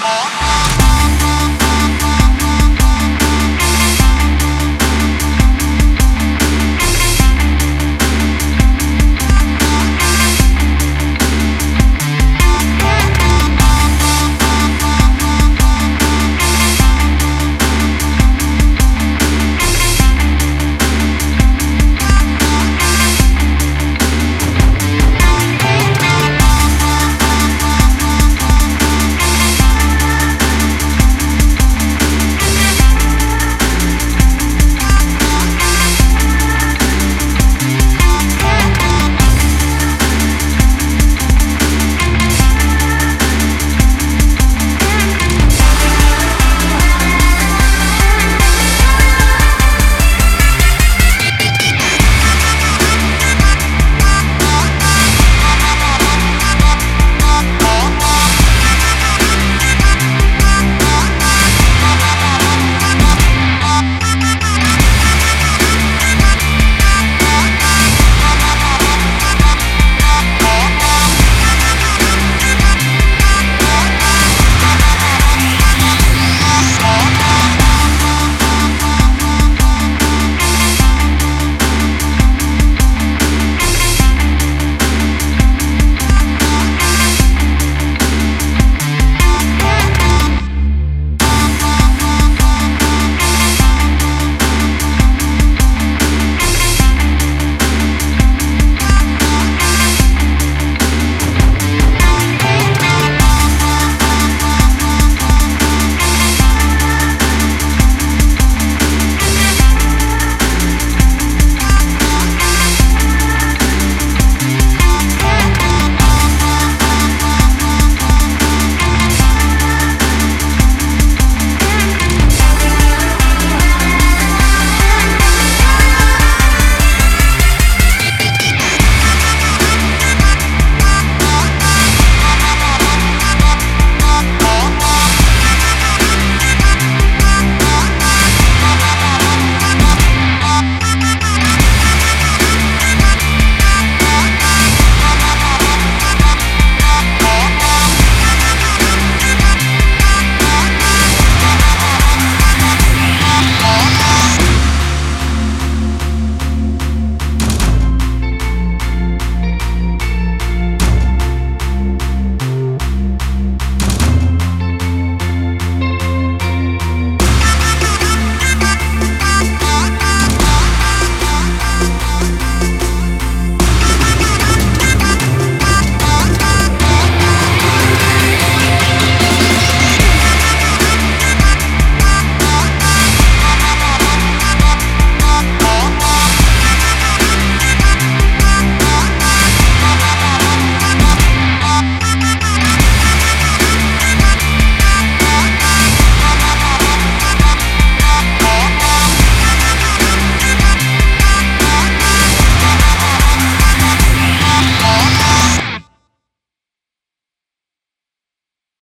More.